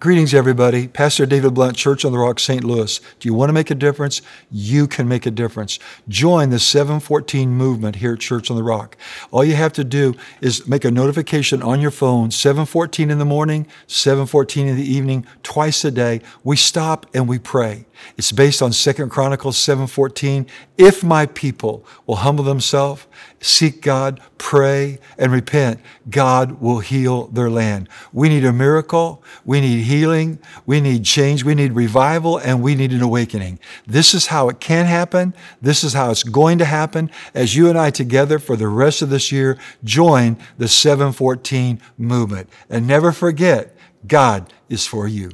Greetings, everybody. Pastor David Blunt, Church on the Rock, St. Louis. Do you want to make a difference? You can make a difference. Join the 714 movement here at Church on the Rock. All you have to do is make a notification on your phone, 714 in the morning, 714 in the evening, twice a day. We stop and we pray. It's based on Second Chronicles 7:14. If my people will humble themselves, seek God, pray, and repent, God will heal their land. We need a miracle, we need healing, we need change, we need revival, and we need an awakening. This is how it can happen. This is how it's going to happen as you and I together for the rest of this year join the 714 movement. And never forget, God is for you.